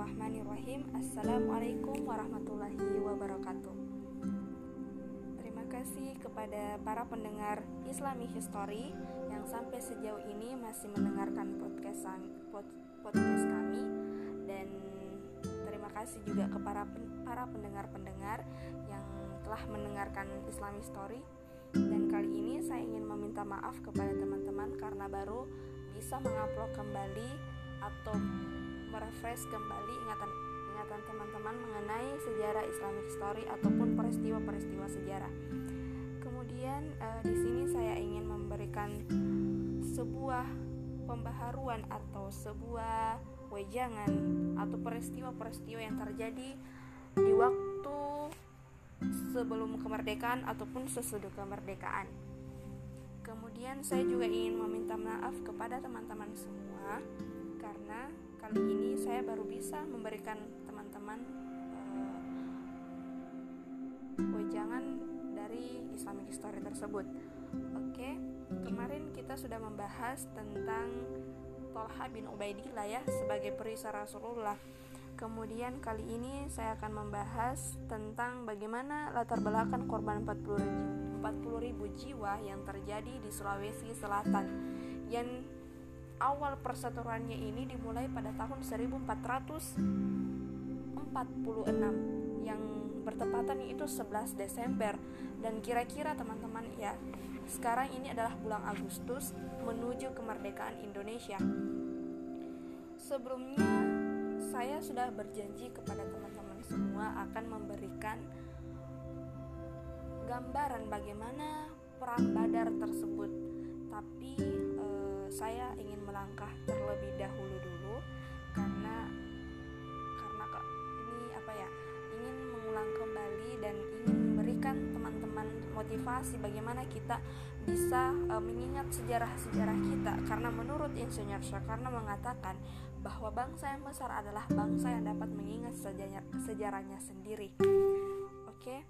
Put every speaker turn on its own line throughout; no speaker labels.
Bismillahirrahmanirrahim. Assalamualaikum warahmatullahi wabarakatuh. Terima kasih kepada para pendengar Islami History Yang sampai sejauh ini masih mendengarkan podcast, podcast kami. Dan terima kasih juga kepada para pendengar-pendengar Yang telah mendengarkan Islami History. Dan kali ini saya ingin meminta maaf kepada teman-teman Karena baru bisa mengupload kembali atau merefresh kembali ingatan ingatan teman-teman mengenai sejarah Islamic Story ataupun peristiwa-peristiwa sejarah. Kemudian uh, di sini saya ingin memberikan sebuah pembaharuan atau sebuah wejangan atau peristiwa-peristiwa yang terjadi di waktu sebelum kemerdekaan ataupun sesudah kemerdekaan. Kemudian saya juga ingin meminta maaf kepada teman-teman semua karena kali ini saya baru bisa memberikan teman-teman uh, wejangan dari Islamic History tersebut. Oke, kemarin kita sudah membahas tentang Tolha bin Ubaidillah ya sebagai perisai Rasulullah. Kemudian kali ini saya akan membahas tentang bagaimana latar belakang korban 40 ribu jiwa yang terjadi di Sulawesi Selatan yang awal persatuannya ini dimulai pada tahun 1446 yang bertepatan itu 11 Desember. Dan kira-kira teman-teman ya sekarang ini adalah bulan Agustus menuju kemerdekaan Indonesia. Sebelumnya saya sudah berjanji kepada teman-teman semua akan memberikan gambaran bagaimana perang Badar tersebut. Tapi saya ingin melangkah terlebih dahulu dulu karena karena kok ini apa ya ingin mengulang kembali dan ingin memberikan teman-teman motivasi bagaimana kita bisa uh, mengingat sejarah-sejarah kita karena menurut Insinyur Soekarno mengatakan bahwa bangsa yang besar adalah bangsa yang dapat mengingat sejarah, sejarahnya sendiri. Oke,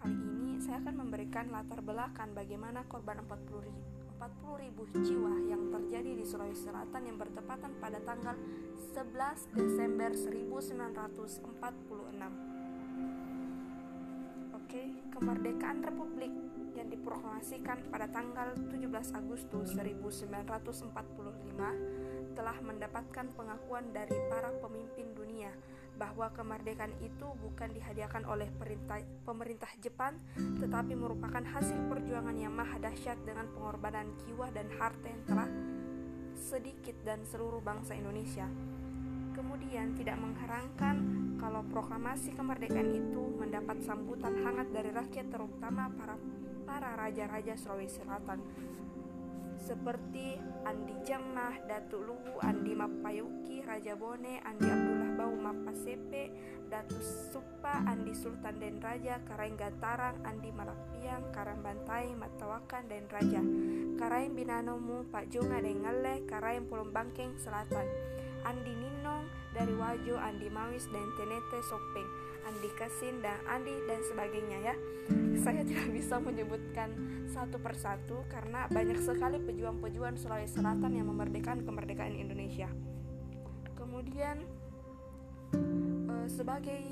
kali ini saya akan memberikan latar belakang bagaimana korban 40 ribu 40 ribu jiwa yang terjadi di Sulawesi Selatan yang bertepatan pada tanggal 11 Desember 1946. Oke, kemerdekaan Republik yang diproklamasikan pada tanggal 17 Agustus 1945 telah mendapatkan pengakuan dari para pemimpin dunia bahwa kemerdekaan itu bukan dihadiahkan oleh perintah, pemerintah Jepang, tetapi merupakan hasil perjuangan yang maha dahsyat dengan pengorbanan jiwa dan harta yang telah sedikit dan seluruh bangsa Indonesia. Kemudian tidak mengherankan kalau proklamasi kemerdekaan itu mendapat sambutan hangat dari rakyat terutama para para raja-raja Sulawesi Selatan seperti Andi Jamah, Datu Luwu, Andi Mapayuki, Raja Bone, Andi Abdullah Bau Mapasepe, Datu Supa, Andi Sultan Den Raja, Karaing Gantarang, Andi Malapiang, Karang Bantai, Matawakan Den Raja, Karaing Binanomu, Pak Junga Den Ngale, Karaing Pulau Bangkeng Selatan, Andi Ninong, dari Wajo, Andi Mawis, dan Tenete Sopeng, Andi Kasin, dan Andi dan sebagainya ya. Saya tidak bisa menyebutkan satu persatu karena banyak sekali pejuang-pejuang Sulawesi Selatan yang memerdekakan kemerdekaan Indonesia. Kemudian sebagai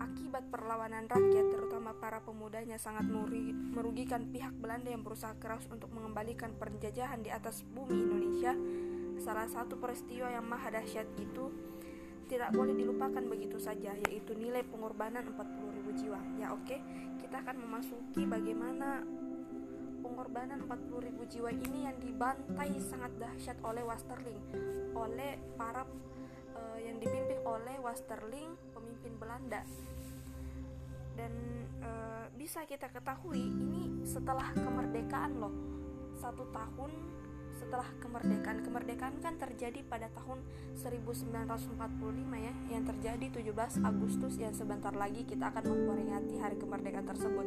akibat perlawanan rakyat terutama para pemudanya sangat merugikan pihak Belanda yang berusaha keras untuk mengembalikan penjajahan di atas bumi Indonesia. Salah satu peristiwa yang maha dahsyat itu tidak boleh dilupakan begitu saja yaitu nilai pengorbanan 40.000 jiwa. Ya oke, kita akan memasuki bagaimana pengorbanan 40.000 jiwa ini yang dibantai sangat dahsyat oleh Westerling oleh para oleh Westerling pemimpin Belanda dan uh, bisa kita ketahui ini setelah kemerdekaan loh satu tahun setelah kemerdekaan. Kemerdekaan kan terjadi pada tahun 1945 ya, yang terjadi 17 Agustus yang sebentar lagi kita akan memperingati hari kemerdekaan tersebut.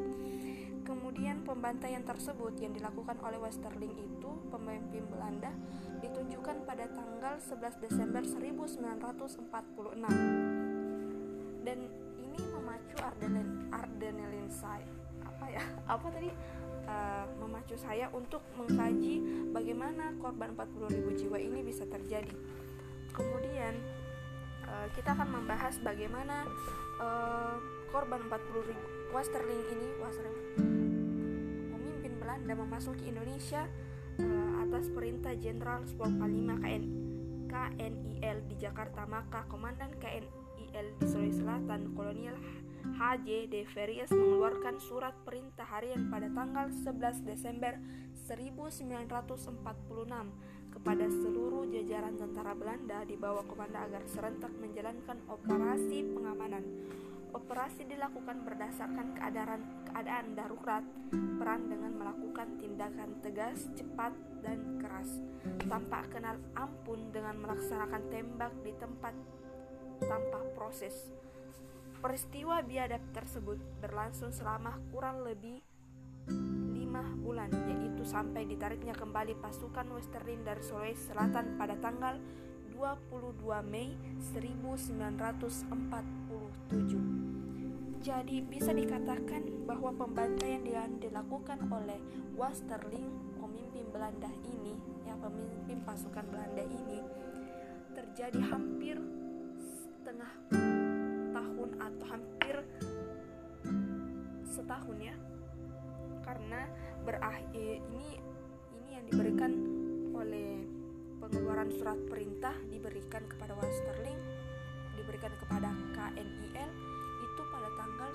Kemudian pembantaian tersebut yang dilakukan oleh Westerling itu pemimpin Belanda ditunjukkan pada tanggal 11 Desember 1946. Dan ini memacu Ardenel Ardenelin apa ya? Apa tadi? uh, memacu saya untuk mengkaji bagaimana korban 40.000 jiwa ini bisa terjadi. Kemudian uh, kita akan membahas bagaimana uh, korban 40 ribu Westerling ini Westerling Belanda memasuki Indonesia uh, atas perintah Jenderal Sport 5 KN, KNIL di Jakarta maka Komandan KNIL di Sulawesi Selatan Kolonial HJ De Verius mengeluarkan surat perintah harian pada tanggal 11 Desember 1946 kepada seluruh jajaran tentara Belanda di bawah komando agar serentak menjalankan operasi pengamanan. Operasi dilakukan berdasarkan keadaan, keadaan darurat, peran dengan melakukan tindakan tegas, cepat, dan keras, tanpa kenal ampun dengan melaksanakan tembak di tempat tanpa proses. Peristiwa biadab tersebut berlangsung selama kurang lebih lima bulan, yaitu sampai ditariknya kembali pasukan Westerlin dari Sulawesi Selatan pada tanggal 22 Mei 1947. Jadi bisa dikatakan bahwa pembantaian yang dilakukan oleh Westerling, pemimpin Belanda ini, ya pemimpin pasukan Belanda ini, terjadi hampir setengah tahun atau hampir setahun ya karena berakhir ini ini yang diberikan oleh pengeluaran surat perintah diberikan kepada Westerling diberikan kepada KNIL itu pada tanggal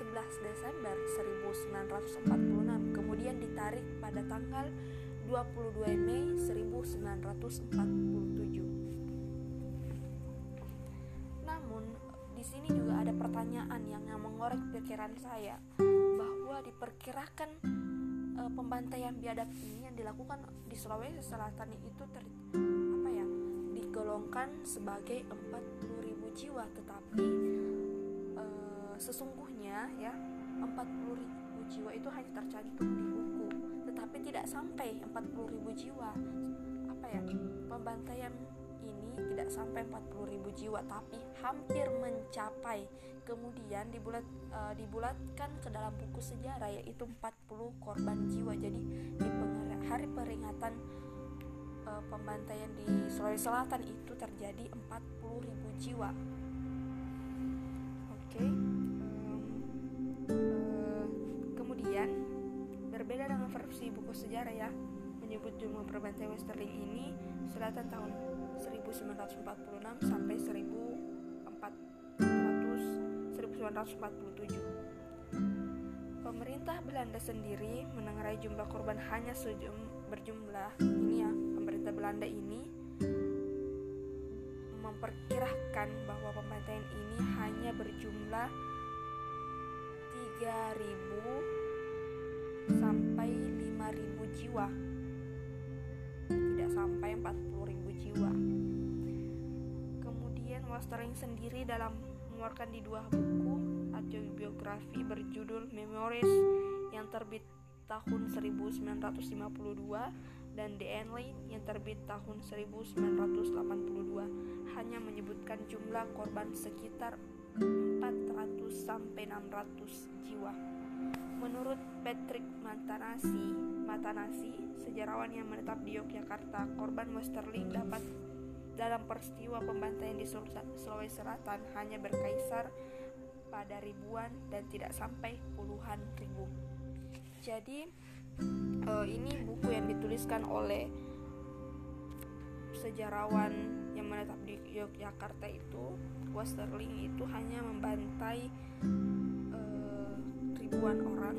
11 Desember 1946 kemudian ditarik pada tanggal 22 Mei 1947 namun di sini juga ada pertanyaan yang, mengorek pikiran saya bahwa diperkirakan e, pembantaian biadab ini yang dilakukan di Sulawesi Selatan itu ter, apa ya digolongkan sebagai 40.000 jiwa tetapi e, sesungguhnya ya 40.000 jiwa itu hanya tercantum di buku. Tetapi tidak sampai 40.000 jiwa. Apa ya? Pembantaian ini tidak sampai 40.000 jiwa tapi hampir mencapai. Kemudian dibulat uh, dibulatkan ke dalam buku sejarah yaitu 40 korban jiwa. Jadi di hari peringatan uh, pembantaian di Sulawesi Selatan itu terjadi 40.000 jiwa oke um, uh, kemudian berbeda dengan versi buku sejarah ya menyebut jumlah perbantaian Westerling ini selatan tahun 1946 sampai 1947. Pemerintah Belanda sendiri menengarai jumlah korban hanya sejum berjumlah ini ya Belanda ini memperkirakan bahwa pembantaian ini hanya berjumlah 3000 sampai 5000 jiwa tidak sampai 40.000 jiwa. Kemudian Wastering sendiri dalam mengeluarkan di dua buku autobiografi berjudul Memories yang terbit tahun 1952 dan The Enlane yang terbit tahun 1982 hanya menyebutkan jumlah korban sekitar 400 sampai 600 jiwa. Menurut Patrick Matanasi, Matanasi, sejarawan yang menetap di Yogyakarta, korban Westerling dapat dalam peristiwa pembantaian di Sulawesi Selatan hanya berkaisar pada ribuan dan tidak sampai puluhan ribu. Jadi uh, ini buku yang dituliskan oleh sejarawan yang menetap di Yogyakarta itu, Westerling itu hanya membantai ribuan orang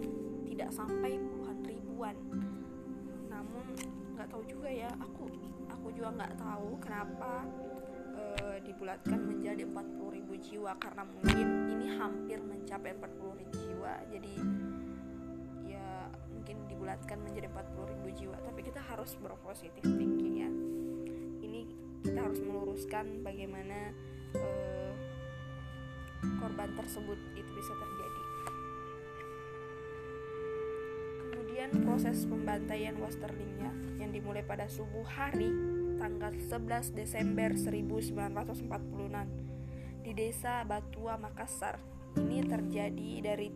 tidak sampai puluhan ribuan. Namun nggak tahu juga ya aku aku juga nggak tahu kenapa e, dibulatkan menjadi 40 ribu jiwa karena mungkin ini hampir mencapai 40 ribu jiwa. Jadi mungkin dibulatkan menjadi 40 ribu jiwa tapi kita harus berpositif thinking ya ini kita harus meluruskan bagaimana e, korban tersebut itu bisa terjadi Kemudian proses pembantaian Westerlingnya yang dimulai pada subuh hari tanggal 11 Desember 1946 di desa Batua, Makassar. Ini terjadi dari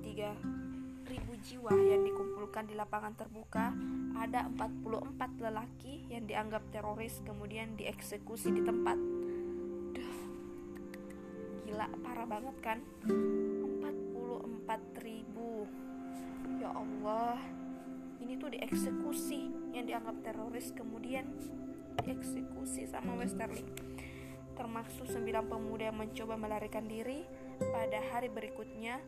3.000 jiwa yang dikumpulkan di lapangan terbuka. Ada 44 lelaki yang dianggap teroris kemudian dieksekusi di tempat. gila parah banget kan 44 ribu ya Allah ini tuh dieksekusi yang dianggap teroris kemudian dieksekusi sama Westerling termasuk 9 pemuda yang mencoba melarikan diri pada hari berikutnya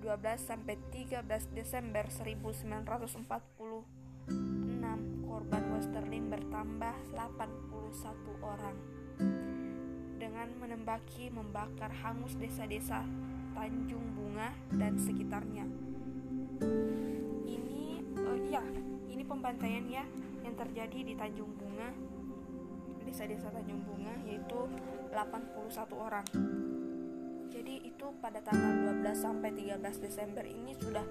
12 sampai 13 Desember 1946 korban Westerling bertambah 81 orang. Dengan menembaki membakar hangus desa-desa Tanjung Bunga dan sekitarnya. Ya ini pembantaian ya yang terjadi di Tanjung Bunga desa-desa Tanjung Bunga yaitu 81 orang jadi itu pada tanggal 12 sampai 13 Desember ini sudah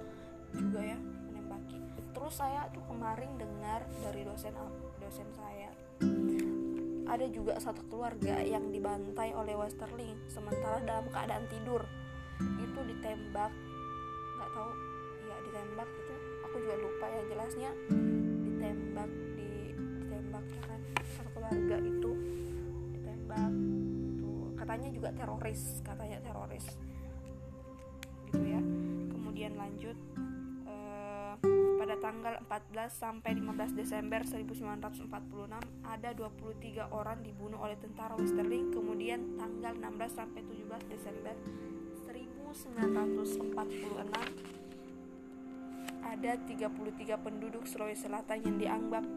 juga ya menembaki. Terus saya tuh kemarin dengar dari dosen dosen saya ada juga satu keluarga yang dibantai oleh Westerling sementara dalam keadaan tidur. Itu ditembak nggak tahu ya ditembak itu aku juga lupa ya jelasnya. Ditembak di ditembak kan satu keluarga itu katanya juga teroris katanya teroris gitu ya kemudian lanjut eh, pada tanggal 14 sampai 15 Desember 1946 ada 23 orang dibunuh oleh tentara Westerling kemudian tanggal 16 sampai 17 Desember 1946 ada 33 penduduk Sulawesi Selatan yang dianggap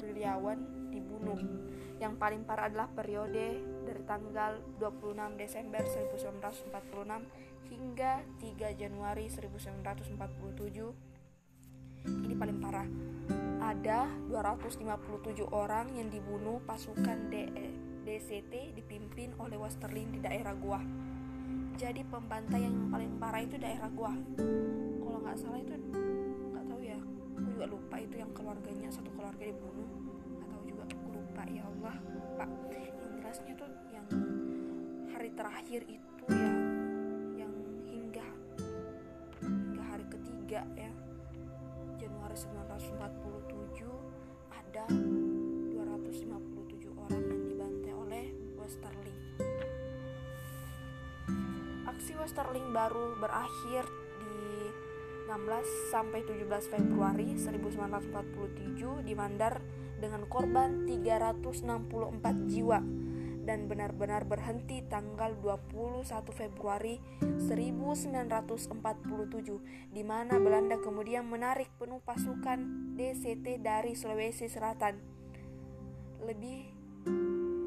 gerilyawan dibunuh. Yang paling parah adalah periode dari tanggal 26 Desember 1946 hingga 3 Januari 1947. Ini paling parah. Ada 257 orang yang dibunuh pasukan DCT dipimpin oleh Westerlin di daerah Gua jadi pembantai yang paling parah itu daerah gua kalau nggak salah itu nggak tahu ya aku juga lupa itu yang keluarganya satu keluarga dibunuh lupa ya Allah lupa yang jelasnya tuh yang hari terakhir itu ya yang hingga hingga hari ketiga ya. Januari 1947 ada 257 orang yang dibantai oleh Westerling. Aksi Westerling baru berakhir di 16 sampai 17 Februari 1947 di Mandar dengan korban 364 jiwa dan benar-benar berhenti tanggal 21 Februari 1947 di mana Belanda kemudian menarik penuh pasukan DCT dari Sulawesi Selatan. Lebih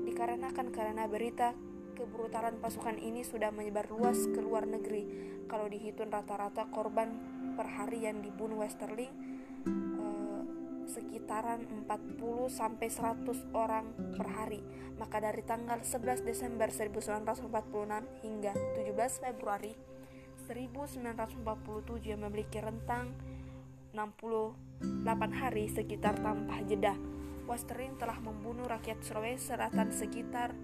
dikarenakan karena berita kebrutalan pasukan ini sudah menyebar luas ke luar negeri. Kalau dihitung rata-rata korban per hari yang dibunuh Westerling sekitaran 40 sampai 100 orang per hari. Maka dari tanggal 11 Desember 1946 hingga 17 Februari 1947 yang memiliki rentang 68 hari sekitar tanpa jeda. Westerling telah membunuh rakyat Sulawesi Selatan sekitar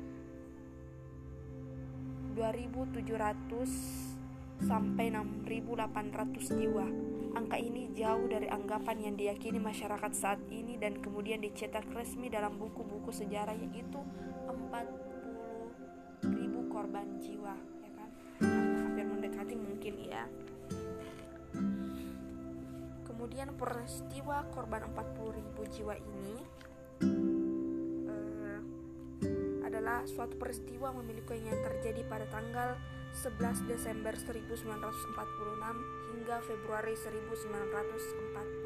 2.700 sampai 6.800 jiwa. Angka ini jauh dari anggapan yang diyakini masyarakat saat ini dan kemudian dicetak resmi dalam buku-buku sejarah yaitu 40.000 korban jiwa, ya kan? Hampir mendekati mungkin ya. Kemudian peristiwa korban 40.000 jiwa ini suatu peristiwa memiliki yang terjadi pada tanggal 11 Desember 1946 hingga Februari 1947.